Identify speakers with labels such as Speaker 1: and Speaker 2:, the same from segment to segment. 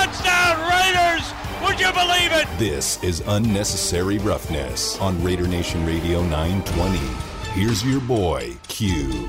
Speaker 1: touchdown, Raiders! Would you believe it?
Speaker 2: This is unnecessary roughness on Raider Nation Radio 920. Here's your boy, Q.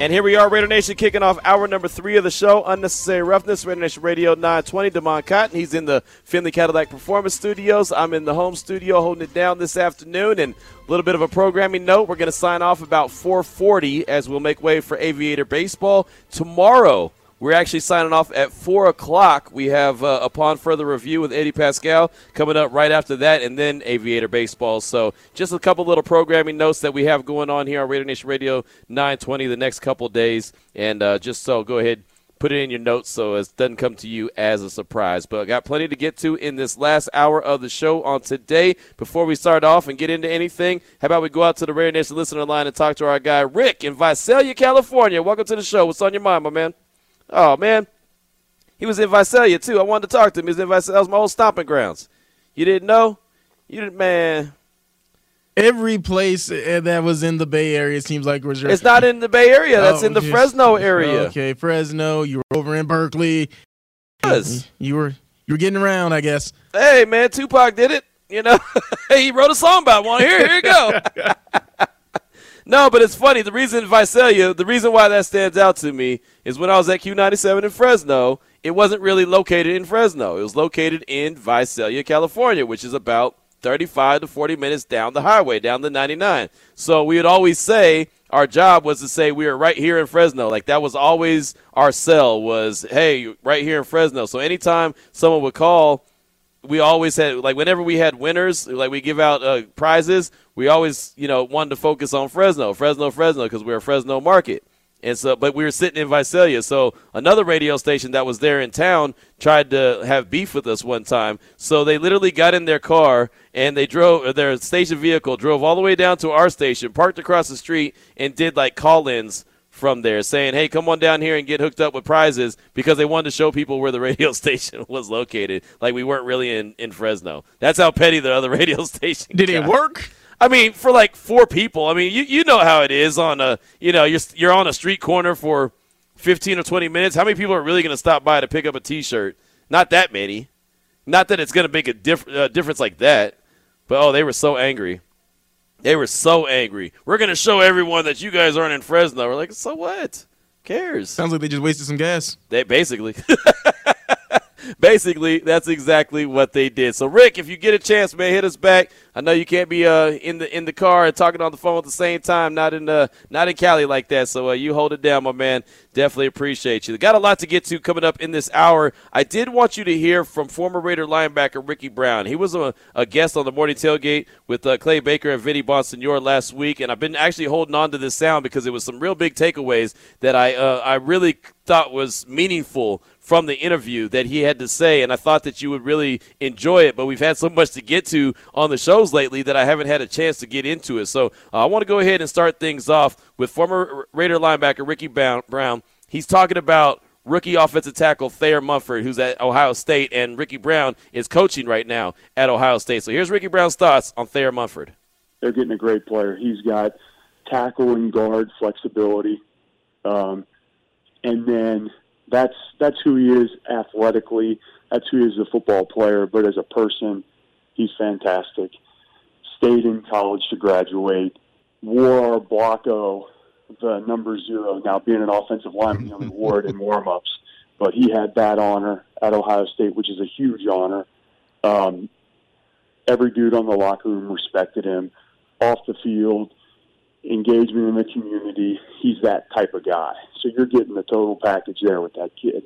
Speaker 3: And here we are, Raider Nation, kicking off hour number three of the show, Unnecessary Roughness, Raider Nation Radio 920. Damon Cotton, he's in the Finley Cadillac Performance Studios. I'm in the home studio holding it down this afternoon. And a little bit of a programming note, we're going to sign off about 440 as we'll make way for Aviator Baseball. Tomorrow, we're actually signing off at 4 o'clock. We have uh, Upon Further Review with Eddie Pascal coming up right after that, and then Aviator Baseball. So just a couple little programming notes that we have going on here on Raider Nation Radio 920 the next couple days. And uh, just so go ahead, put it in your notes so it doesn't come to you as a surprise. But I got plenty to get to in this last hour of the show on today. Before we start off and get into anything, how about we go out to the Raider Nation listener line and talk to our guy Rick in Visalia, California. Welcome to the show. What's on your mind, my man? Oh man, he was in Visalia too. I wanted to talk to him. He was in Visalia. That was my old stomping grounds. You didn't know? You didn't, man.
Speaker 4: Every place uh, that was in the Bay Area seems like was.
Speaker 3: It's not in the Bay Area. That's
Speaker 4: Oh,
Speaker 3: in the
Speaker 4: just-
Speaker 3: Fresno area.
Speaker 4: Okay, Fresno. You were over in Berkeley.
Speaker 3: Yes.
Speaker 4: You were you were getting around, I guess.
Speaker 3: Hey man, Tupac did it. You know, he wrote a song about one. Here, here you go. no, but it's funny. The reason Visalia, the reason why that stands out to me is when I was at Q97 in Fresno, it wasn't really located in Fresno. It was located in Visalia, California, which is about 35 to 40 minutes down the highway, down the 99. So we would always say our job was to say we were right here in Fresno. Like that was always our sell was, hey, right here in Fresno. So anytime someone would call, we always had like whenever we had winners, like we give out uh, prizes, we always you know wanted to focus on Fresno, Fresno, Fresno, because we're a Fresno market. And so, but we were sitting in Visalia. So another radio station that was there in town tried to have beef with us one time. So they literally got in their car and they drove their station vehicle, drove all the way down to our station, parked across the street, and did like call-ins from there saying, hey, come on down here and get hooked up with prizes because they wanted to show people where the radio station was located. Like we weren't really in, in Fresno. That's how petty the other radio station
Speaker 4: Did it work?
Speaker 3: I mean, for like four people. I mean, you, you know how it is on a, you know, you're, you're on a street corner for 15 or 20 minutes. How many people are really going to stop by to pick up a T-shirt? Not that many. Not that it's going to make a diff- uh, difference like that. But, oh, they were so angry. They were so angry. We're going to show everyone that you guys aren't in Fresno. We're like, so what? Cares?
Speaker 4: Sounds like they just wasted some gas.
Speaker 3: They basically. Basically, that's exactly what they did. So, Rick, if you get a chance, man, hit us back. I know you can't be uh, in the in the car and talking on the phone at the same time. Not in uh, not in Cali like that. So, uh, you hold it down, my man. Definitely appreciate you. Got a lot to get to coming up in this hour. I did want you to hear from former Raider linebacker Ricky Brown. He was a, a guest on the morning tailgate with uh, Clay Baker and Vinny Bonsignore last week, and I've been actually holding on to this sound because it was some real big takeaways that I uh, I really thought was meaningful from the interview that he had to say, and I thought that you would really enjoy it. But we've had so much to get to on the shows lately that I haven't had a chance to get into it. So uh, I want to go ahead and start things off with former Raider linebacker Ricky Brown. He's talking about rookie offensive tackle Thayer Munford, who's at Ohio State, and Ricky Brown is coaching right now at Ohio State. So here's Ricky Brown's thoughts on Thayer Munford.
Speaker 5: They're getting a great player. He's got tackle and guard flexibility, um, and then that's that's who he is athletically. That's who he is as a football player. But as a person, he's fantastic. Stayed in college to graduate. Wore Block O, the number zero. Now being an offensive lineman, he only wore it in warm-ups, but he had that honor at Ohio State, which is a huge honor. Um, every dude on the locker room respected him. Off the field, engagement in the community. He's that type of guy. So you're getting the total package there with that kid.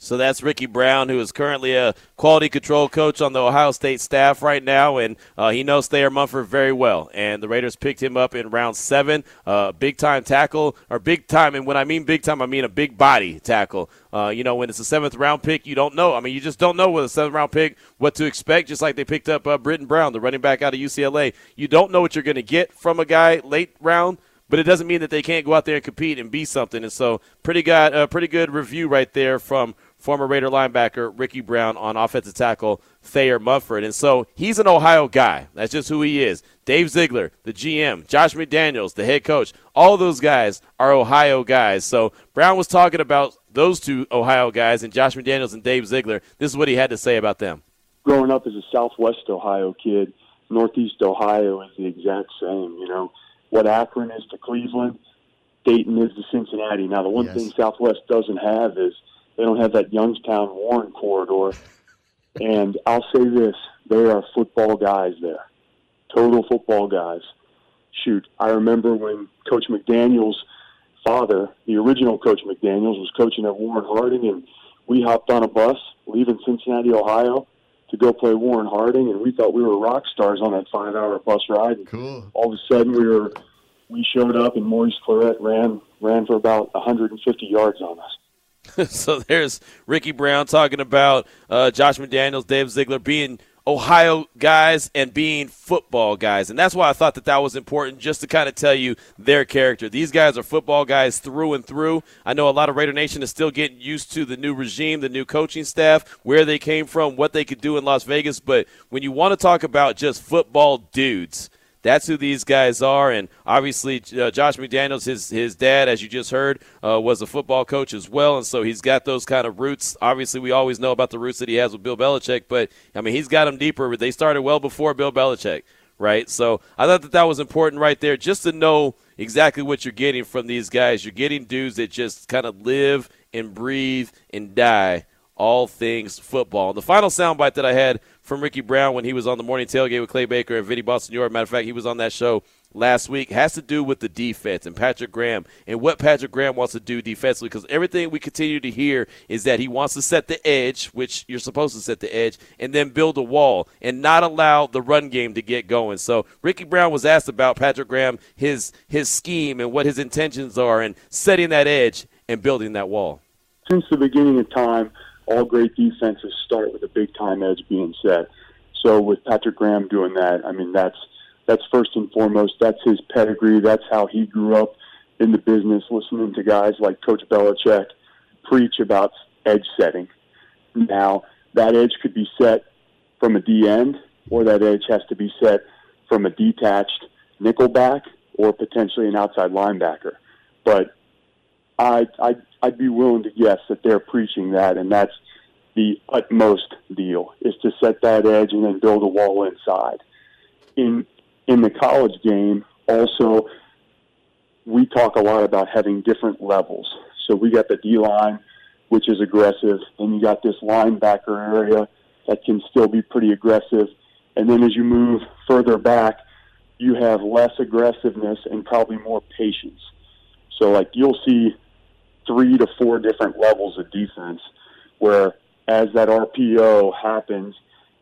Speaker 3: So that's Ricky Brown, who is currently a quality control coach on the Ohio State staff right now, and uh, he knows Thayer Munford very well. And the Raiders picked him up in round seven, uh, big time tackle, or big time. And when I mean big time, I mean a big body tackle. Uh, you know, when it's a seventh round pick, you don't know. I mean, you just don't know with a seventh round pick what to expect. Just like they picked up uh, Brittain Brown, the running back out of UCLA, you don't know what you're going to get from a guy late round but it doesn't mean that they can't go out there and compete and be something. And so, pretty good, uh, pretty good review right there from former Raider linebacker Ricky Brown on offensive tackle Thayer Munford. And so he's an Ohio guy. That's just who he is. Dave Ziegler, the GM, Josh McDaniels, the head coach, all those guys are Ohio guys. So Brown was talking about those two Ohio guys and Josh McDaniels and Dave Ziegler. This is what he had to say about them.
Speaker 5: Growing up as a Southwest Ohio kid, Northeast Ohio is the exact same. You know, what Akron is to Cleveland, Dayton is to Cincinnati. Now, the one yes. thing Southwest doesn't have is – they don't have that Youngstown Warren corridor. And I'll say this: they are football guys there, total football guys. Shoot, I remember when Coach McDaniel's father, the original Coach McDaniel's, was coaching at Warren Harding, and we hopped on a bus leaving Cincinnati, Ohio, to go play Warren Harding, and we thought we were rock stars on that five-hour bus ride.
Speaker 4: Cool.
Speaker 5: All of a sudden, we were we showed up, and Maurice Clarett ran ran for about 150 yards on us.
Speaker 3: so there's Ricky Brown talking about uh, Josh McDaniels, Dave Ziegler being Ohio guys and being football guys. And that's why I thought that that was important just to kind of tell you their character. These guys are football guys through and through. I know a lot of Raider Nation is still getting used to the new regime, the new coaching staff, where they came from, what they could do in Las Vegas. But when you want to talk about just football dudes, that's who these guys are. And obviously, uh, Josh McDaniels, his his dad, as you just heard, uh, was a football coach as well, and so he's got those kind of roots. Obviously, we always know about the roots that he has with Bill Belichick, but I mean, he's got them deeper. They started well before Bill Belichick, right? So I thought that that was important right there, just to know exactly what you're getting from these guys. You're getting dudes that just kind of live and breathe and die all things football. The final soundbite that I had from Ricky Brown when he was on the morning tailgate with Clay Baker and Vinny Bonsignore. Matter of fact, he was on that show last week has to do with the defense and Patrick Graham and what Patrick Graham wants to do defensively because everything we continue to hear is that he wants to set the edge, which you're supposed to set the edge, and then build a wall and not allow the run game to get going. So Ricky Brown was asked about Patrick Graham, his his scheme and what his intentions are and setting that edge and building that wall.
Speaker 5: Since the beginning of time, all great defenses start with a big time edge being set. So with Patrick Graham doing that, I mean that's that's first and foremost. That's his pedigree. That's how he grew up in the business, listening to guys like Coach Belichick preach about edge setting. Now that edge could be set from a D end, or that edge has to be set from a detached nickelback, or potentially an outside linebacker. But I I I'd be willing to guess that they're preaching that, and that's the utmost deal is to set that edge and then build a wall inside. In in the college game, also, we talk a lot about having different levels. So we got the D line, which is aggressive, and you got this linebacker area that can still be pretty aggressive. And then as you move further back, you have less aggressiveness and probably more patience. So like you'll see three to four different levels of defense where as that RPO happens,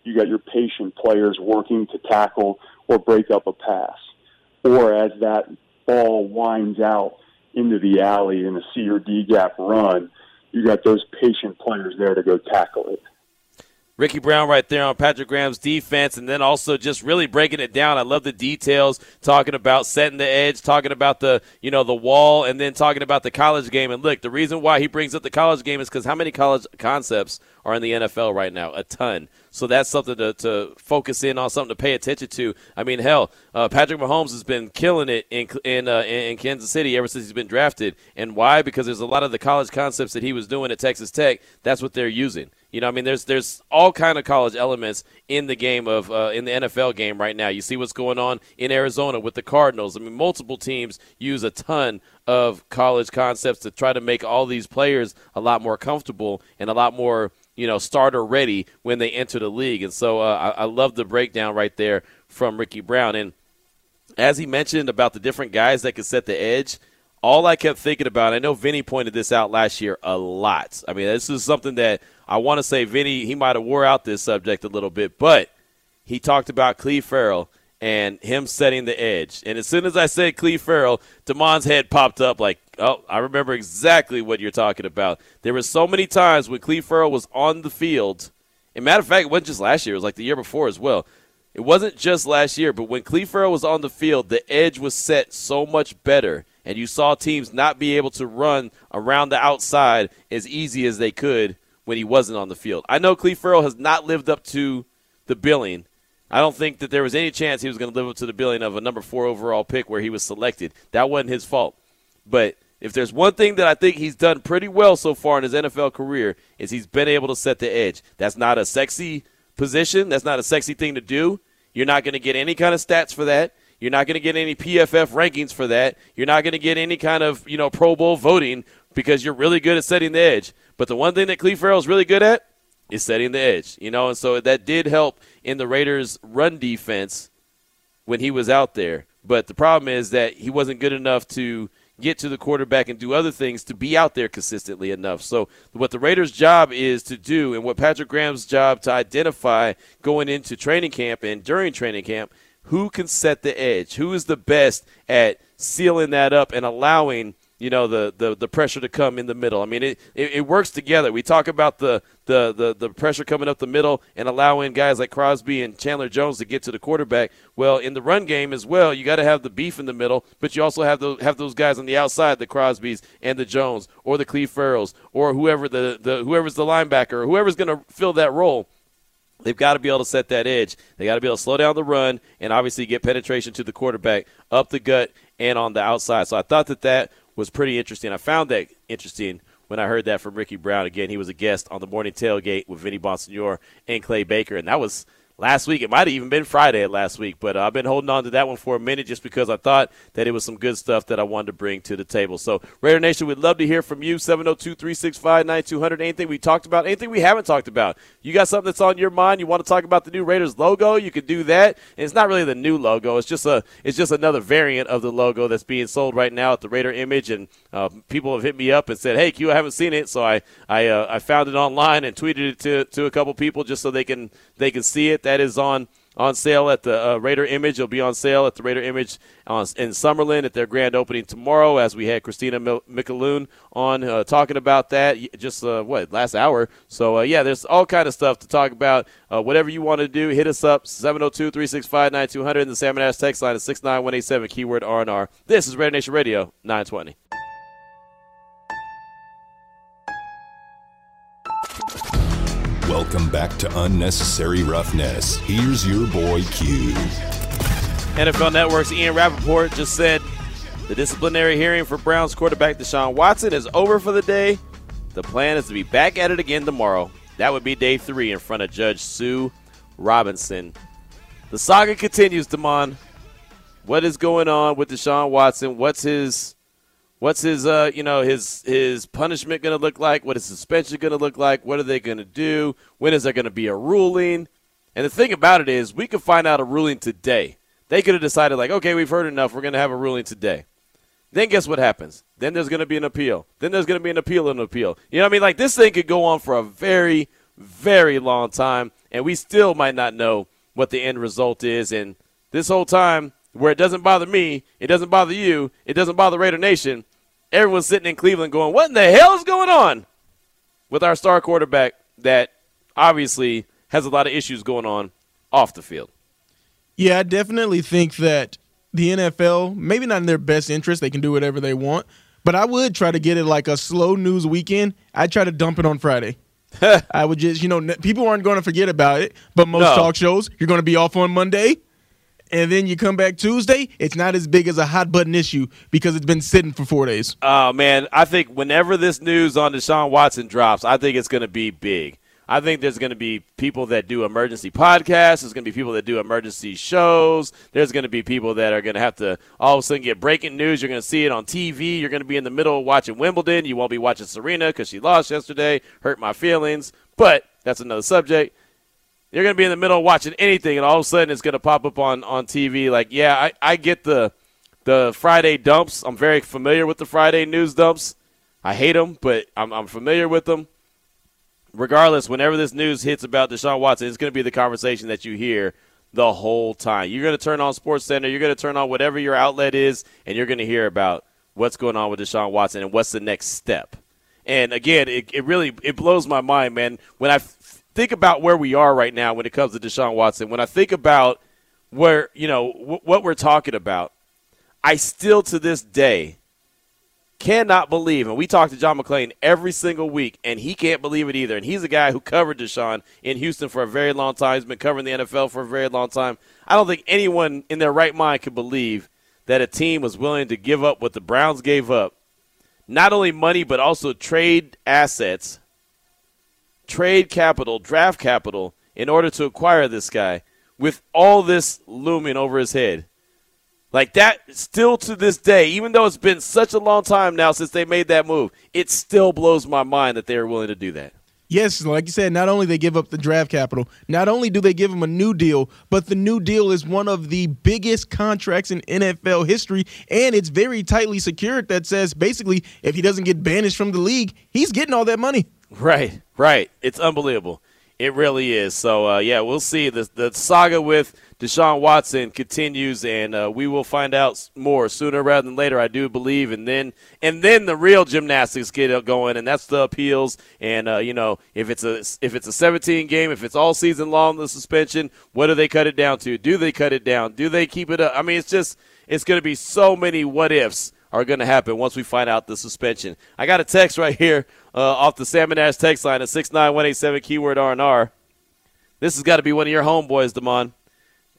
Speaker 5: you got your patient players working to tackle or break up a pass. Or as that ball winds out into the alley in a C or D gap run, you got those patient players there to go tackle it.
Speaker 3: Ricky Brown right there on Patrick Graham's defense, and then also just really breaking it down. I love the details, talking about setting the edge, talking about the you know the wall, and then talking about the college game. And look, the reason why he brings up the college game is because how many college concepts are in the NFL right now? A ton. So that's something to, to focus in on, something to pay attention to. I mean, hell, uh, Patrick Mahomes has been killing it in in, uh, in Kansas City ever since he's been drafted. And why? Because there's a lot of the college concepts that he was doing at Texas Tech. That's what they're using. You know, I mean, there's there's all kind of college elements in the game of uh, in the NFL game right now. You see what's going on in Arizona with the Cardinals. I mean, multiple teams use a ton of college concepts to try to make all these players a lot more comfortable and a lot more you know starter ready when they enter the league. And so uh, I, I love the breakdown right there from Ricky Brown. And as he mentioned about the different guys that could set the edge all I kept thinking about, I know Vinny pointed this out last year a lot. I mean, this is something that I want to say Vinny, he might have wore out this subject a little bit, but he talked about Cleve Ferrell and him setting the edge. And as soon as I said Cleve Ferrell, Damon's head popped up like, oh, I remember exactly what you're talking about. There were so many times when Cleve Ferrell was on the field. And matter of fact, it wasn't just last year, it was like the year before as well. It wasn't just last year, but when Cleve Ferrell was on the field, the edge was set so much better. And you saw teams not be able to run around the outside as easy as they could when he wasn't on the field. I know Cleve Ferrell has not lived up to the billing I don't think that there was any chance he was going to live up to the billing of a number four overall pick where he was selected. That wasn't his fault. But if there's one thing that I think he's done pretty well so far in his NFL career is he's been able to set the edge. That's not a sexy position. That's not a sexy thing to do. You're not going to get any kind of stats for that. You're not going to get any PFF rankings for that. You're not going to get any kind of, you know, Pro Bowl voting because you're really good at setting the edge. But the one thing that Cleve Ferrell is really good at is setting the edge, you know, and so that did help in the Raiders' run defense when he was out there. But the problem is that he wasn't good enough to get to the quarterback and do other things to be out there consistently enough. So what the Raiders' job is to do and what Patrick Graham's job to identify going into training camp and during training camp, who can set the edge? Who is the best at sealing that up and allowing – you know the, the the pressure to come in the middle. I mean, it, it, it, works together. We talk about the, the, the, the pressure coming up the middle and allowing guys like Crosby and Chandler Jones to get to the quarterback. Well, in the run game as well, you got to have the beef in the middle, but you also have those have those guys on the outside, the Crosbys and the Jones or the Cleve Ferrells or whoever the, the whoever's the linebacker or whoever's going to fill that role. They've got to be able to set that edge. They got to be able to slow down the run and obviously get penetration to the quarterback up the gut and on the outside. So I thought that that was pretty interesting. I found that interesting when I heard that from Ricky Brown. Again, he was a guest on the morning tailgate with Vinny Bonsignore and Clay Baker, and that was last week. It might have even been Friday last week, but uh, I've been holding on to that one for a minute just because I thought that it was some good stuff that I wanted to bring to the table. So, Raider Nation, we'd love to hear from you. 702 365 9200. Anything we talked about, anything we haven't talked about. You got something that's on your mind, you want to talk about the new Raiders logo, you could do that. And it's not really the new logo, it's just a it's just another variant of the logo that's being sold right now at the Raider Image. And uh, people have hit me up and said, hey, Q, I haven't seen it. So I, I, uh, I found it online and tweeted it to, to a couple people just so they can, they can see it that is on on sale at the uh, Raider Image. It'll be on sale at the Raider Image on, in Summerlin at their grand opening tomorrow. As we had Christina Micaloon on uh, talking about that just uh, what last hour. So uh, yeah, there's all kind of stuff to talk about. Uh, whatever you want to do, hit us up 702-365-9200 and the Salmon Ash text line is six nine one eight seven keyword R and R. This is Raider Nation Radio 920.
Speaker 2: Welcome back to Unnecessary Roughness. Here's your boy Q.
Speaker 3: NFL Network's Ian Rapoport just said the disciplinary hearing for Browns quarterback Deshaun Watson is over for the day. The plan is to be back at it again tomorrow. That would be day three in front of Judge Sue Robinson. The saga continues, Damon. What is going on with Deshaun Watson? What's his What's his, uh, you know, his his punishment going to look like? What is suspension going to look like? What are they going to do? When is there going to be a ruling? And the thing about it is, we could find out a ruling today. They could have decided, like, okay, we've heard enough. We're going to have a ruling today. Then guess what happens? Then there's going to be an appeal. Then there's going to be an appeal and an appeal. You know what I mean? Like this thing could go on for a very, very long time, and we still might not know what the end result is. And this whole time, where it doesn't bother me, it doesn't bother you, it doesn't bother Raider Nation. Everyone's sitting in Cleveland going, "What in the hell is going on?" With our star quarterback that obviously has a lot of issues going on off the field.
Speaker 4: Yeah, I definitely think that the NFL, maybe not in their best interest, they can do whatever they want, but I would try to get it like a slow news weekend. I'd try to dump it on Friday. I would just, you know, people aren't going to forget about it, but most no. talk shows, you're going to be off on Monday and then you come back Tuesday, it's not as big as a hot button issue because it's been sitting for four days.
Speaker 3: Oh man, I think whenever this news on Deshaun Watson drops, I think it's going to be big. I think there's going to be people that do emergency podcasts. There's going to be people that do emergency shows. There's going to be people that are going to have to all of a sudden get breaking news. You're going to see it on TV. You're going to be in the middle of watching Wimbledon. You won't be watching Serena because she lost yesterday. Hurt my feelings. But that's another subject you're going to be in the middle watching anything, and all of a sudden it's going to pop up on, on TV. Like, yeah, I, I get the the Friday dumps. I'm very familiar with the Friday news dumps. I hate them, but I'm, I'm familiar with them. Regardless, whenever this news hits about Deshaun Watson, it's going to be the conversation that you hear the whole time. You're going to turn on Sports Center, you're going to turn on whatever your outlet is, and you're going to hear about what's going on with Deshaun Watson and what's the next step. And again, it, it really it blows my mind, man. When I think about where we are right now when it comes to Deshaun Watson, when I think about where you know w- what we're talking about, I still to this day cannot believe, and we talk to John McClain every single week, and he can't believe it either. And he's a guy who covered Deshaun in Houston for a very long time. He's been covering the NFL for a very long time. I don't think anyone in their right mind could believe that a team was willing to give up what the Browns gave up, not only money but also trade assets, trade capital, draft capital, in order to acquire this guy, with all this looming over his head. Like that, still to this day, even though it's been such a long time now since they made that move, it still blows my mind that they are willing to do that.
Speaker 4: Yes, like you said, not only they give up the draft capital, not only do they give him a new deal, but the new deal is one of the biggest contracts in NFL history, and it's very tightly secured. That says basically, if he doesn't get banished from the league, he's getting all that money.
Speaker 3: Right, right. It's unbelievable. It really is. So uh, yeah, we'll see. The the saga with Deshaun Watson continues, and uh, we will find out more sooner rather than later. I do believe, and then and then the real gymnastics get going, and that's the appeals. And uh, you know, if it's a if it's a 17 game, if it's all season long, the suspension, what do they cut it down to? Do they cut it down? Do they keep it up? I mean, it's just it's going to be so many what ifs are going to happen once we find out the suspension. I got a text right here uh, off the Salmon Ash text line at 69187 keyword R&R. This has got to be one of your homeboys, Damon.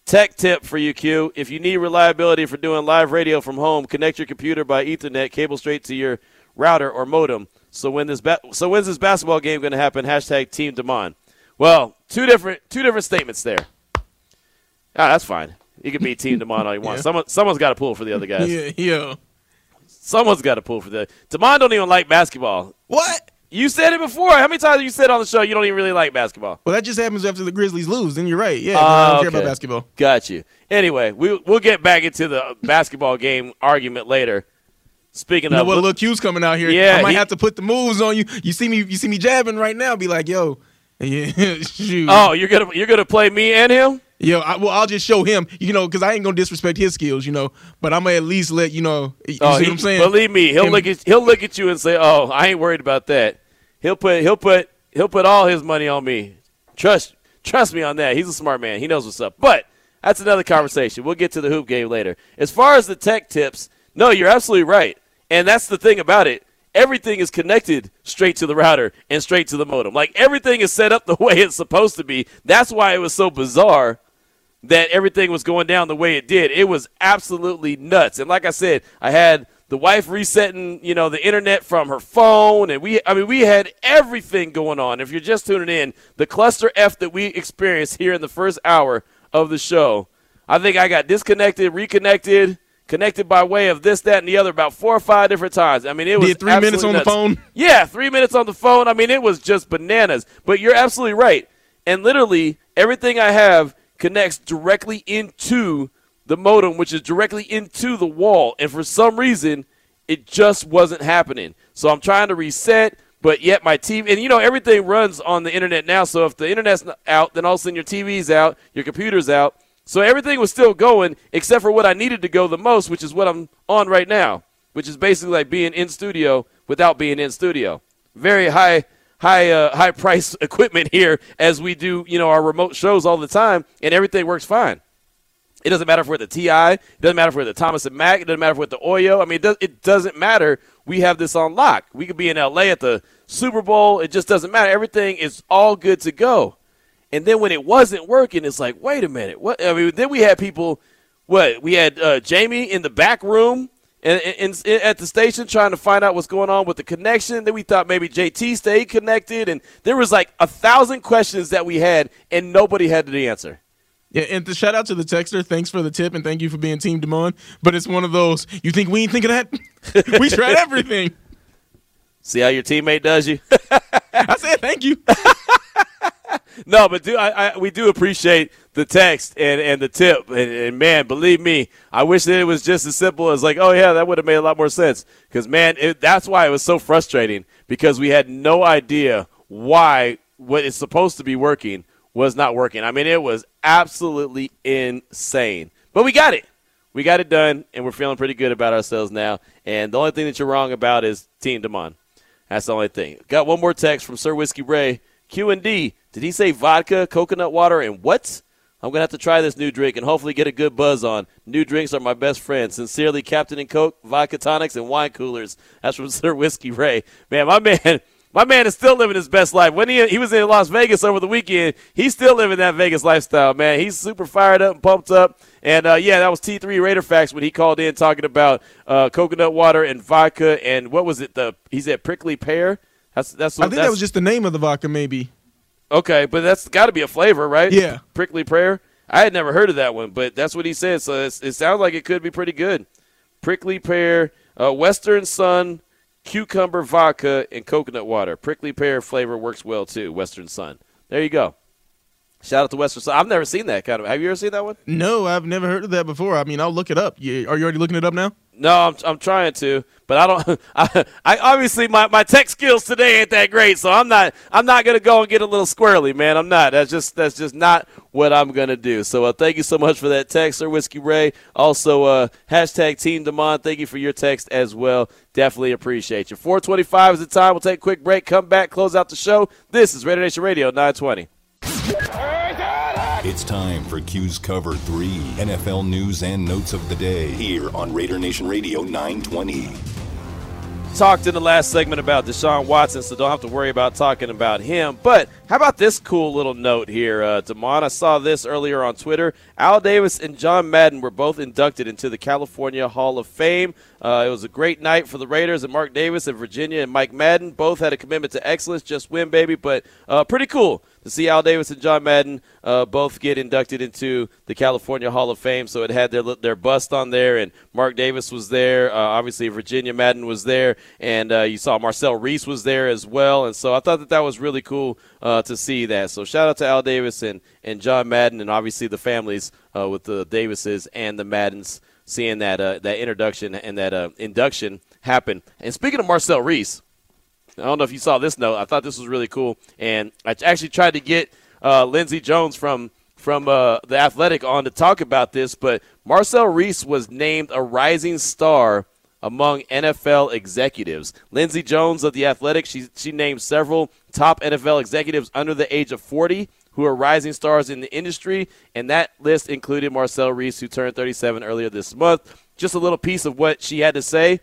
Speaker 3: Tech tip for you, Q. If you need reliability for doing live radio from home, connect your computer by Ethernet cable straight to your router or modem. So when this ba- so when's this basketball game going to happen? Hashtag Team Damon. Well, two different two different statements there. Ah, that's fine. You can be Team Damon all you want.
Speaker 4: Yeah.
Speaker 3: Someone someone's got to pull for the other guys.
Speaker 4: Yeah, yeah.
Speaker 3: Someone's got to pull for the. Damon don't even like basketball.
Speaker 4: What?
Speaker 3: You said it before. How many times have you said on the show you don't even really like basketball?
Speaker 4: Well, that just happens after the Grizzlies lose. Then you're right. Yeah,
Speaker 3: Oh,
Speaker 4: I ah, don't care about basketball.
Speaker 3: Got you. Anyway, we we'll get back into the basketball game argument later. Speaking
Speaker 4: You know
Speaker 3: of,
Speaker 4: what? Look, Q's coming out here.
Speaker 3: Yeah,
Speaker 4: I might
Speaker 3: he-
Speaker 4: have to put the moves on you. You see me? You see me jabbing right now? Be like, yo, yeah, shoot.
Speaker 3: oh, you're gonna you're gonna play me and him.
Speaker 4: Yo, I, well, I'll just show him, you know, because I ain't gonna disrespect his skills, you know. But I'm gonna at least let you know. You
Speaker 3: Oh,
Speaker 4: see
Speaker 3: he-
Speaker 4: what I'm saying?
Speaker 3: Believe me, he'll
Speaker 4: Him-
Speaker 3: look at he'll look at you and say, "Oh, I ain't worried about that." He'll put he'll put he'll put all his money on me. Trust trust me on that. He's a smart man. He knows what's up. But that's another conversation. We'll get to the hoop game later. As far as the tech tips, no, you're absolutely right. And that's the thing about it. Everything is connected straight to the router and straight to the modem. Like everything is set up the way it's supposed to be. That's why it was so bizarre that everything was going down the way it did. It was absolutely nuts. And like I said, I had the wife resetting, you know, the internet from her phone and we I mean we had everything going on. If you're just tuning in, the cluster F that we experienced here in the first hour of the show, I think I got disconnected, reconnected, connected by way of this, that, and the other about four or five different times. I mean, it was
Speaker 4: Did three minutes on the phone?
Speaker 3: Yeah, three minutes on the phone. I mean, it was just bananas. But you're absolutely right. And literally, everything I have connects directly into the modem, which is directly into the wall. And for some reason, it just wasn't happening. So I'm trying to reset, but yet my TV, and you know, everything runs on the internet now. So if the internet's out, then all of a sudden your TV's out, your computer's out. So everything was still going except for what I needed to go the most, which is what I'm on right now, which is basically like being in studio without being in studio. Very high high uh, high price equipment here as we do, you know, our remote shows all the time and everything works fine. It doesn't matter if we're at the TI. It doesn't matter if we're at the Thomas and Mack. It doesn't matter if we're at the Oyo. I mean, it, does, it doesn't matter. We have this on lock. We could be in LA at the Super Bowl. It just doesn't matter. Everything is all good to go. And then when it wasn't working, it's like, wait a minute. What? I mean, then we had people. What? We had uh, Jamie in the back room and, and, and at the station trying to find out what's going on with the connection. Then we thought maybe JT stayed connected, and there was like a thousand questions that we had, and nobody had the answer.
Speaker 4: Yeah, and to shout out to the texter, thanks for the tip and thank you for being Team Demond. But it's one of those, you think we ain't think of that? we tried everything.
Speaker 3: See how your teammate does you?
Speaker 4: I said thank you.
Speaker 3: No, but do I, I, we do appreciate the text and, and the tip. And, and, man, believe me, I wish that it was just as simple as like, oh yeah, that would have made a lot more sense. Because man, it, that's why it was so frustrating because we had no idea why what is supposed to be working was not working. I mean, it was absolutely insane. But we got it. We got it done, and we're feeling pretty good about ourselves now. And the only thing that you're wrong about is Team Demond. That's the only thing. Got one more text from Sir Whiskey Ray. Q and D. Did he say vodka, coconut water, and what? I'm gonna have to try this new drink and hopefully get a good buzz on. New drinks are my best friend. Sincerely, Captain and Coke, vodka tonics, and wine coolers. That's from Sir Whiskey Ray. Man, my man, my man is still living his best life. When he he was in Las Vegas over the weekend, he's still living that Vegas lifestyle. Man, he's super fired up and pumped up. And uh, yeah, that was T3 Raider Facts when he called in talking about uh, coconut water and vodka and what was it? The he said prickly pear. That's that's.
Speaker 4: What, I think
Speaker 3: that's,
Speaker 4: that was just the name of the vodka, maybe.
Speaker 3: Okay, but that's got to be a flavor, right?
Speaker 4: Yeah,
Speaker 3: prickly pear. I had never heard of that one, but that's what he said. So it sounds like it could be pretty good. Prickly pear, uh, Western Sun, cucumber vodka, and coconut water. Prickly pear flavor works well too. Western Sun. There you go. Shout out to Western Sun. I've never seen that kind of. Have you ever seen that one?
Speaker 4: No, I've never heard of that before. I mean, I'll look it up. are you already looking it up now?
Speaker 3: No, I'm, I'm trying to, but I don't. I, I obviously my, my tech skills today ain't that great, so I'm not I'm not gonna go and get a little squirrely, man. I'm not. That's just that's just not what I'm gonna do. So uh, thank you so much for that text, Sir Whiskey Ray. Also, uh, hashtag Team Demond. Thank you for your text as well. Definitely appreciate you. 425 is the time. We'll take a quick break. Come back, close out the show. This is Raider Nation Radio 920.
Speaker 2: It's time for Q's Cover 3 NFL news and notes of the day here on Raider Nation Radio 920.
Speaker 3: Talked in the last segment about Deshaun Watson, so don't have to worry about talking about him. But how about this cool little note here, uh, Damon? I saw this earlier on Twitter. Al Davis and John Madden were both inducted into the California Hall of Fame. Uh, it was a great night for the Raiders and Mark Davis and Virginia and Mike Madden. Both had a commitment to excellence, just win, baby. But uh, pretty cool to see Al Davis and John Madden uh, both get inducted into the California Hall of Fame. So it had their their bust on there, and Mark Davis was there. Uh, obviously, Virginia Madden was there, and uh, you saw Marcel Reese was there as well. And so I thought that that was really cool uh, to see that. So shout out to Al Davis and, and John Madden, and obviously the families uh, with the Davises and the Maddens seeing that uh, that introduction and that induction happen. And speaking of Marcel Reese. I don't know if you saw this note. I thought this was really cool, and I actually tried to get uh, Lindsey Jones from from uh, the Athletic on to talk about this. But Marcel Reese was named a rising star among NFL executives. Lindsey Jones of the Athletic, she she named several top NFL executives under the age of 40 who are rising stars in the industry, and that list included Marcel Reese, who turned 37 earlier this month. Just a little piece of what she had to say.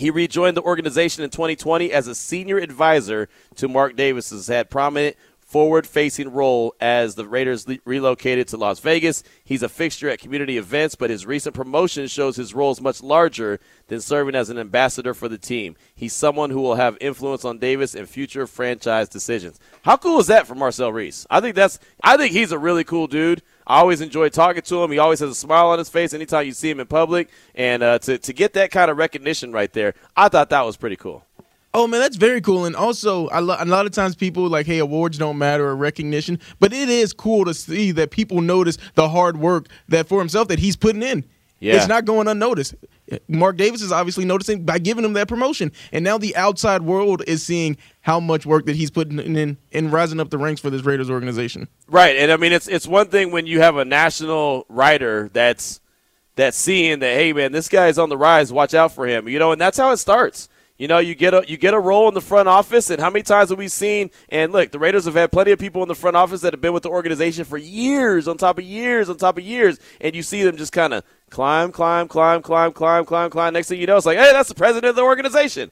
Speaker 3: He rejoined the organization in 2020 as a senior advisor to Mark Davis. Has had prominent forward facing role as the Raiders le- relocated to Las Vegas. He's a fixture at community events, but his recent promotion shows his role is much larger than serving as an ambassador for the team. He's someone who will have influence on Davis and future franchise decisions. How cool is that for Marcel Reese? I think that's I think he's a really cool dude. I always enjoy talking to him. He always has a smile on his face anytime you see him in public. And uh, to, to get that kind of recognition right there, I thought that was pretty cool.
Speaker 4: Oh man, that's very cool. And also, a lot of times people like, hey, awards don't matter or recognition, but it is cool to see that people notice the hard work that for himself that he's putting in. Yeah. It's not going unnoticed. Mark Davis is obviously noticing by giving him that promotion, and now the outside world is seeing how much work that he's putting in in rising up the ranks for this Raiders organization.
Speaker 3: Right, and I mean it's it's one thing when you have a national writer that's that's seeing that hey man, this guy's on the rise, watch out for him, you know, and that's how it starts. You know, you get a you get a role in the front office, and how many times have we seen? And look, the Raiders have had plenty of people in the front office that have been with the organization for years, on top of years, on top of years, and you see them just kind of climb, climb, climb, climb, climb, climb, climb. Next thing you know, it's like, hey, that's the president of the organization.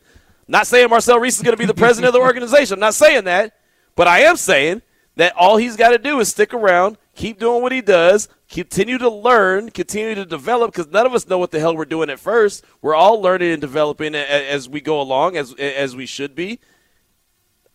Speaker 3: Not saying Marcel Reese is going to be the president of the organization. I'm not saying that, but I am saying that all he's got to do is stick around, keep doing what he does, continue to learn, continue to develop, because none of us know what the hell we're doing at first. We're all learning and developing as we go along, as as we should be.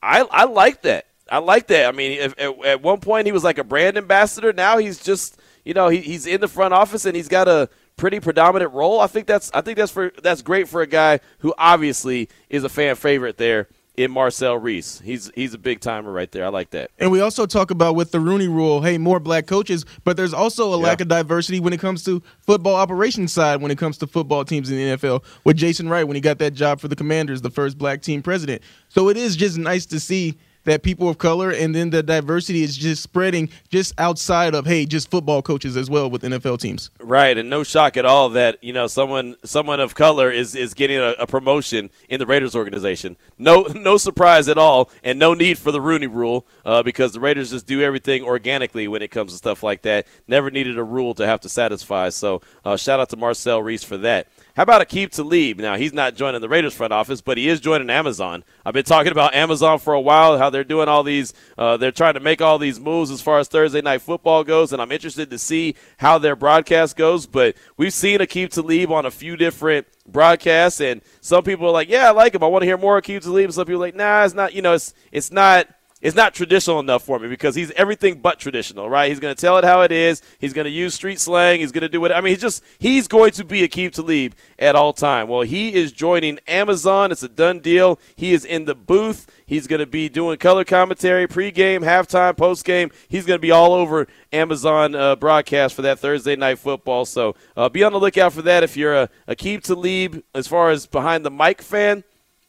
Speaker 3: I I like that. I like that. I mean, if, at, at, one point he was like a brand ambassador. Now he's just you know he, he's in the front office and he's got a pretty predominant role. I think that's I think that's for that's great for a guy who obviously is a fan favorite there in Marcel Reese. He's he's a big timer right there. I like that.
Speaker 4: And we also talk about with the Rooney Rule, hey, more black coaches, but there's also a
Speaker 3: Yeah.
Speaker 4: lack of diversity when it comes to football operations side. When it comes to football teams in the NFL, with Jason Wright when he got that job for the Commanders, the first black team president. So it is just nice to see that people of color and then the diversity is just spreading just outside of hey, just football coaches as well with NFL teams.
Speaker 3: Right, and no shock at all that you know someone someone of color is is getting a, a promotion in the Raiders organization. No, no surprise at all, and no need for the Rooney Rule uh, because the Raiders just do everything organically when it comes to stuff like that. Never needed a rule to have to satisfy. So uh, shout out to Marcel Reese for that. How about Aqib Talib? Now he's not joining the Raiders front office, but he is joining Amazon. I've been talking about Amazon for a while, how they're doing all these, uh, they're trying to make all these moves as far as Thursday night football goes, and I'm interested to see how their broadcast goes. But we've seen Aqib Talib on a few different broadcasts, and some people are like, "Yeah, I like him. I want to hear more Aqib Talib." And some people are like, "Nah, it's not. You know, it's it's not." It's not traditional enough for me because he's everything but traditional, right? He's going to tell it how it is. He's going to use street slang. He's going to do what I mean. He's just he's going to be Aqib Talib at all time. Well, he is joining Amazon. It's a done deal. He is in the booth. He's going to be doing color commentary, pregame, halftime, postgame. He's going to be all over Amazon uh, broadcast for that Thursday night football. So uh, be on the lookout for that if you're a Aqib Talib as far as behind the mic fan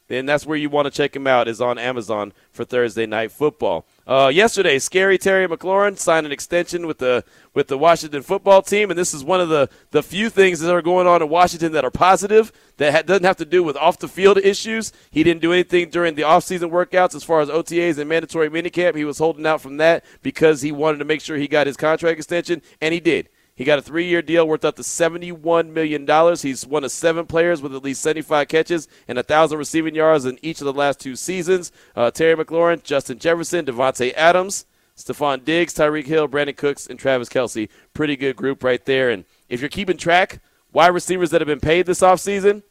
Speaker 3: then that's where you want to check him out is on Amazon for Thursday night football. Uh, yesterday, scary Terry McLaurin signed an extension with the with the Washington football team, and this is one of the the few things that are going on in Washington that are positive that ha- doesn't have to do with off the field issues. He didn't do anything during the offseason workouts as far as OTAs and mandatory minicamp. He was holding out from that because he wanted to make sure he got his contract extension, and he did. He got a three year deal worth up to $71 million. He's one of seven players with at least 75 catches and 1,000 receiving yards in each of the last two seasons. Uh, Terry McLaurin, Justin Jefferson, Davante Adams, Stefon Diggs, Tyreek Hill, Brandin Cooks, and Travis Kelce. Pretty good group right there. And if you're keeping track, wide receivers that have been paid this offseason,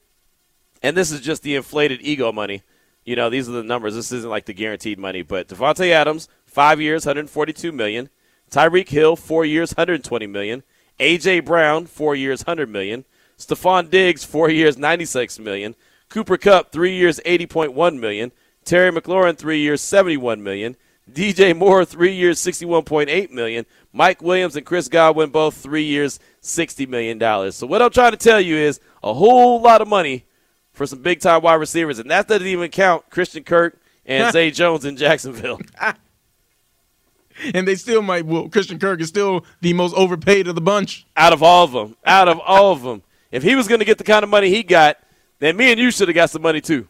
Speaker 3: and this is just the inflated ego money. You know, these are the numbers. This isn't like the guaranteed money, but Davante Adams, five years, 142 million. Tyreek Hill, four years, 120 million. AJ Brown, four years, 100 million. Stefon Diggs, four years, 96 million. Cooper Kupp, three years, 80.1 million. Terry McLaurin, three years, 71 million. DJ Moore, three years, 61.8 million. Mike Williams and Chris Godwin, both three years, 60 million dollars. So what I'm trying to tell you is a whole lot of money for some big time wide receivers, and that doesn't even count Christian Kirk and Zay Jones in Jacksonville.
Speaker 4: And they still might. Well, Christian Kirk is still the most overpaid of the bunch.
Speaker 3: out of all of them. Out of all of them. If he was going to get the kind of money he got, then me and you should have got some money too.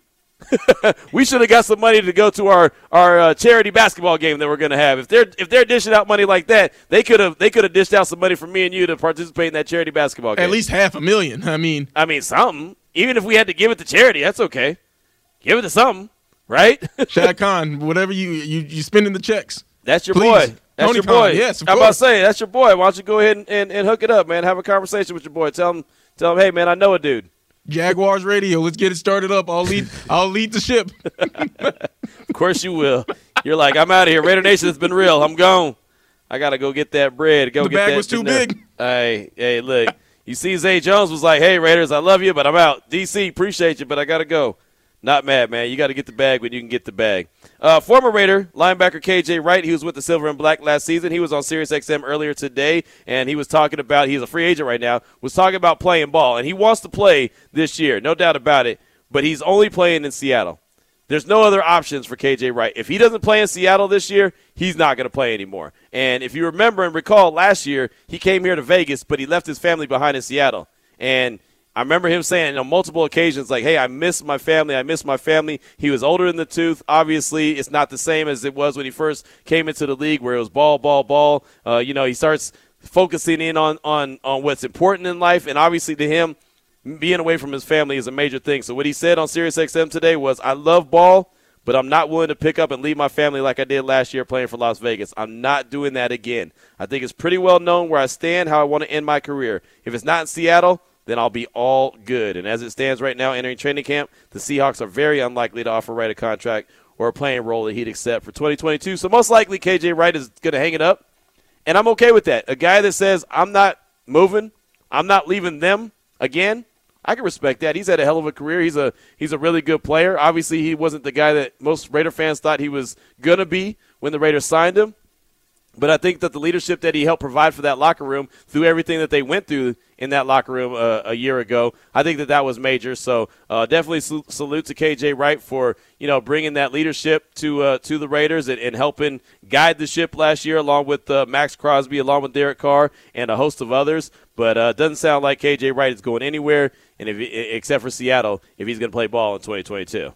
Speaker 3: we should have got some money to go to our our uh, charity basketball game that we're going to have. If they're if they're dishing out money like that, they could have they could have dished out some money for me and you to participate in that charity basketball game.
Speaker 4: At least half a million. I mean,
Speaker 3: I mean something. Even if we had to give it to charity, that's okay. Give it to something, right?
Speaker 4: Shad Khan, whatever you you you spending the checks.
Speaker 3: That's your
Speaker 4: Please.
Speaker 3: boy. That's
Speaker 4: Tony
Speaker 3: your
Speaker 4: Khan,
Speaker 3: boy.
Speaker 4: yes, of
Speaker 3: I'm about to say that's your boy. Why don't you go ahead and, and, and hook it up, man? Have a conversation with your boy. Tell him, tell him, hey, man, I know a dude.
Speaker 4: Jaguars radio. Let's get it started up. I'll lead. I'll lead the ship.
Speaker 3: Of course you will. You're like, I'm out of here. Raider Nation has been real. I'm gone. I gotta go get that bread. Go
Speaker 4: The
Speaker 3: get
Speaker 4: bag
Speaker 3: that
Speaker 4: was too
Speaker 3: dinner.
Speaker 4: big.
Speaker 3: Hey, hey, look. You see, Zay Jones was like, "Hey Raiders, I love you, but I'm out. DC, appreciate you, but I gotta go." Not mad, man. You got to get the bag when you can get the bag. Uh, former Raider linebacker KJ Wright, he was with the Silver and Black last season. He was on SiriusXM earlier today, and he was talking about he's a free agent right now. Was talking about playing ball, and he wants to play this year, no doubt about it. But he's only playing in Seattle. There's no other options for KJ Wright. If he doesn't play in Seattle this year, he's not going to play anymore. And if you remember and recall last year, he came here to Vegas, but he left his family behind in Seattle. And I remember him saying on multiple occasions, like, hey, I miss my family. I miss my family. He was older in the tooth. Obviously, it's not the same as it was when he first came into the league where it was ball, ball, ball. Uh, you know, he starts focusing in on, on, on what's important in life. And obviously, to him, being away from his family is a major thing. So what he said on SiriusXM today was, "I love ball, but I'm not willing to pick up and leave my family like I did last year playing for Las Vegas. I'm not doing that again. I think it's pretty well known where I stand, how I want to end my career. If it's not in Seattle." Then I'll be all good. And as it stands right now, entering training camp, the Seahawks are very unlikely to offer Wright a contract or a playing role that he'd accept for 2022. So most likely, KJ Wright is going to hang it up, and I'm okay with that. A guy that says I'm not moving, I'm not leaving them again. I can respect that. He's had a hell of a career. He's a he's a really good player. Obviously, he wasn't the guy that most Raider fans thought he was gonna be when the Raiders signed him. But I think that the leadership that he helped provide for that locker room through everything that they went through in that locker room uh, a year ago, I think that that was major. So uh, definitely salute to KJ Wright for you know bringing that leadership to uh, to the Raiders and, and, helping guide the ship last year, along with uh, Maxx Crosby, along with Derek Carr, and a host of others. But uh, it doesn't sound like KJ Wright is going anywhere, and if except for Seattle, if he's going to play ball in 2022.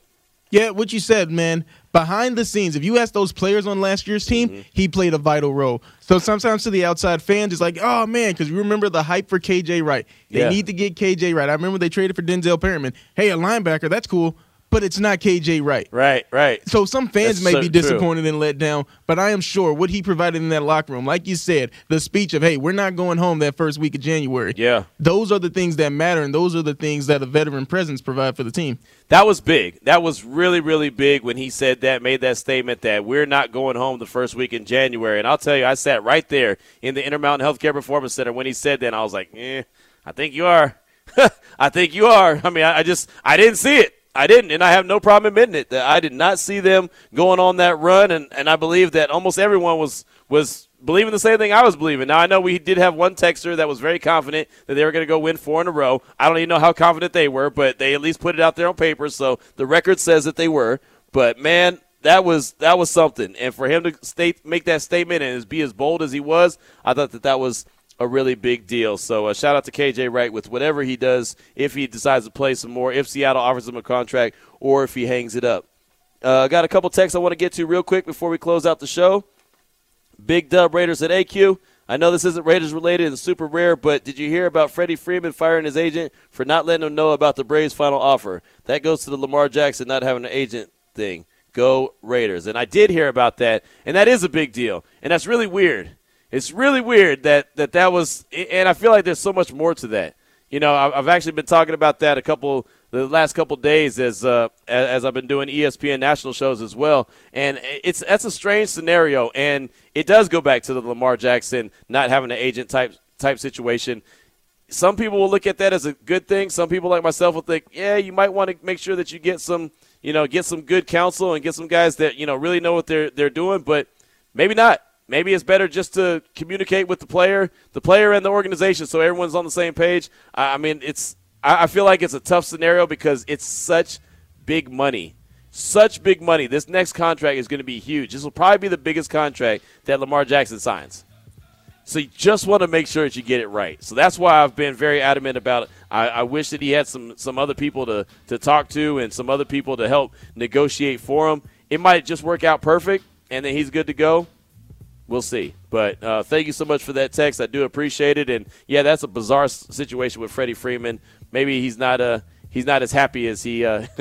Speaker 4: Yeah, what you said, man. Behind the scenes, if you ask those players on last year's team, mm-hmm. he played a vital role. So sometimes to the outside fans, it's like, oh man, because you remember the hype for KJ Wright. They yeah. need to get KJ Wright. I remember they traded for Denzel Perryman. Hey, a linebacker, that's cool but it's not KJ Wright.
Speaker 3: Right, right.
Speaker 4: So some fans That's may so be disappointed true. and let down, but I am sure what he provided in that locker room, like you said, the speech of, hey, we're not going home that first week of January.
Speaker 3: Yeah.
Speaker 4: Those are the things that matter, and those are the things that a veteran presence provide for the team.
Speaker 3: That was big. That was really, really big when he said that, made that statement that we're not going home the first week in January. And I'll tell you, I sat right there in the Intermountain Healthcare Performance Center when he said that, and I was like, eh, I think you are. I think you are. I mean, I, I just, I didn't see it. I didn't, and I have no problem admitting it. That I did not see them going on that run, and, and I believe that almost everyone was was believing the same thing I was believing. Now I know we did have one texter that was very confident that they were going to go win four in a row. I don't even know how confident they were, but they at least put it out there on paper, so the record says that they were. But man, that was that was something, and for him to state make that statement and be as bold as he was, I thought that that was a really big deal. So uh, shout out to KJ Wright with whatever he does, if he decides to play some more, if Seattle offers him a contract, or if he hangs it up. I uh, got a couple texts I want to get to real quick before we close out the show. Big Dub Raiders at AQ. I know this isn't Raiders related and super rare, but did you hear about Freddie Freeman firing his agent for not letting him know about the Braves' final offer? That goes to the Lamar Jackson not having an agent thing. Go Raiders. And I did hear about that, and that is a big deal. And that's really weird it's really weird that that that was, and I feel like there's so much more to that. You know, I've actually been talking about that a couple the last couple days as uh, as I've been doing ESPN national shows as well, and it's that's a strange scenario, and it does go back to the Lamar Jackson not having an agent type type situation. Some people will look at that as a good thing. Some people like myself will think, yeah, you might want to make sure that you get some, you know, get some good counsel and get some guys that you know really know what they're they're doing, but maybe not maybe it's better just to communicate with the player, the player and the organization, so everyone's on the same page. I mean, it's I feel like it's a tough scenario because it's such big money, such big money. This next contract is going to be huge. This will probably be the biggest contract that Lamar Jackson signs. So you just want to make sure that you get it right. So that's why I've been very adamant about it. I, I wish that he had some some other people to to talk to and some other people to help negotiate for him. It might just work out perfect, and then he's good to go we'll see. But uh, thank you so much for that text. I do appreciate it. And yeah, that's a bizarre situation with Freddie Freeman. Maybe he's not uh, he's not as happy as he. Uh,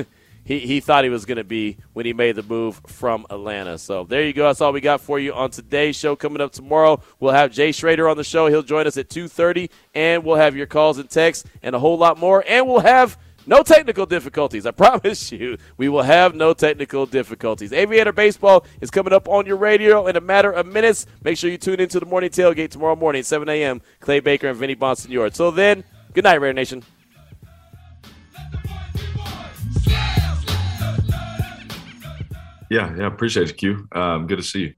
Speaker 3: he, he thought he was going to be when he made the move from Atlanta. So there you go. That's all we got for you on today's show. Coming up tomorrow, we'll have Jay Schrader on the show. He'll join us at 2.30, and we'll have your calls and texts and a whole lot more. And we'll have no technical difficulties. I promise you, we will have no technical difficulties. Aviator Baseball is coming up on your radio in a matter of minutes. Make sure you tune into the morning tailgate tomorrow morning, 7 a.m. Clay Baker and Vinny Bonsignore. So then, good night, Raider Nation.
Speaker 6: Yeah, yeah, appreciate it, Q. Um, good to see you.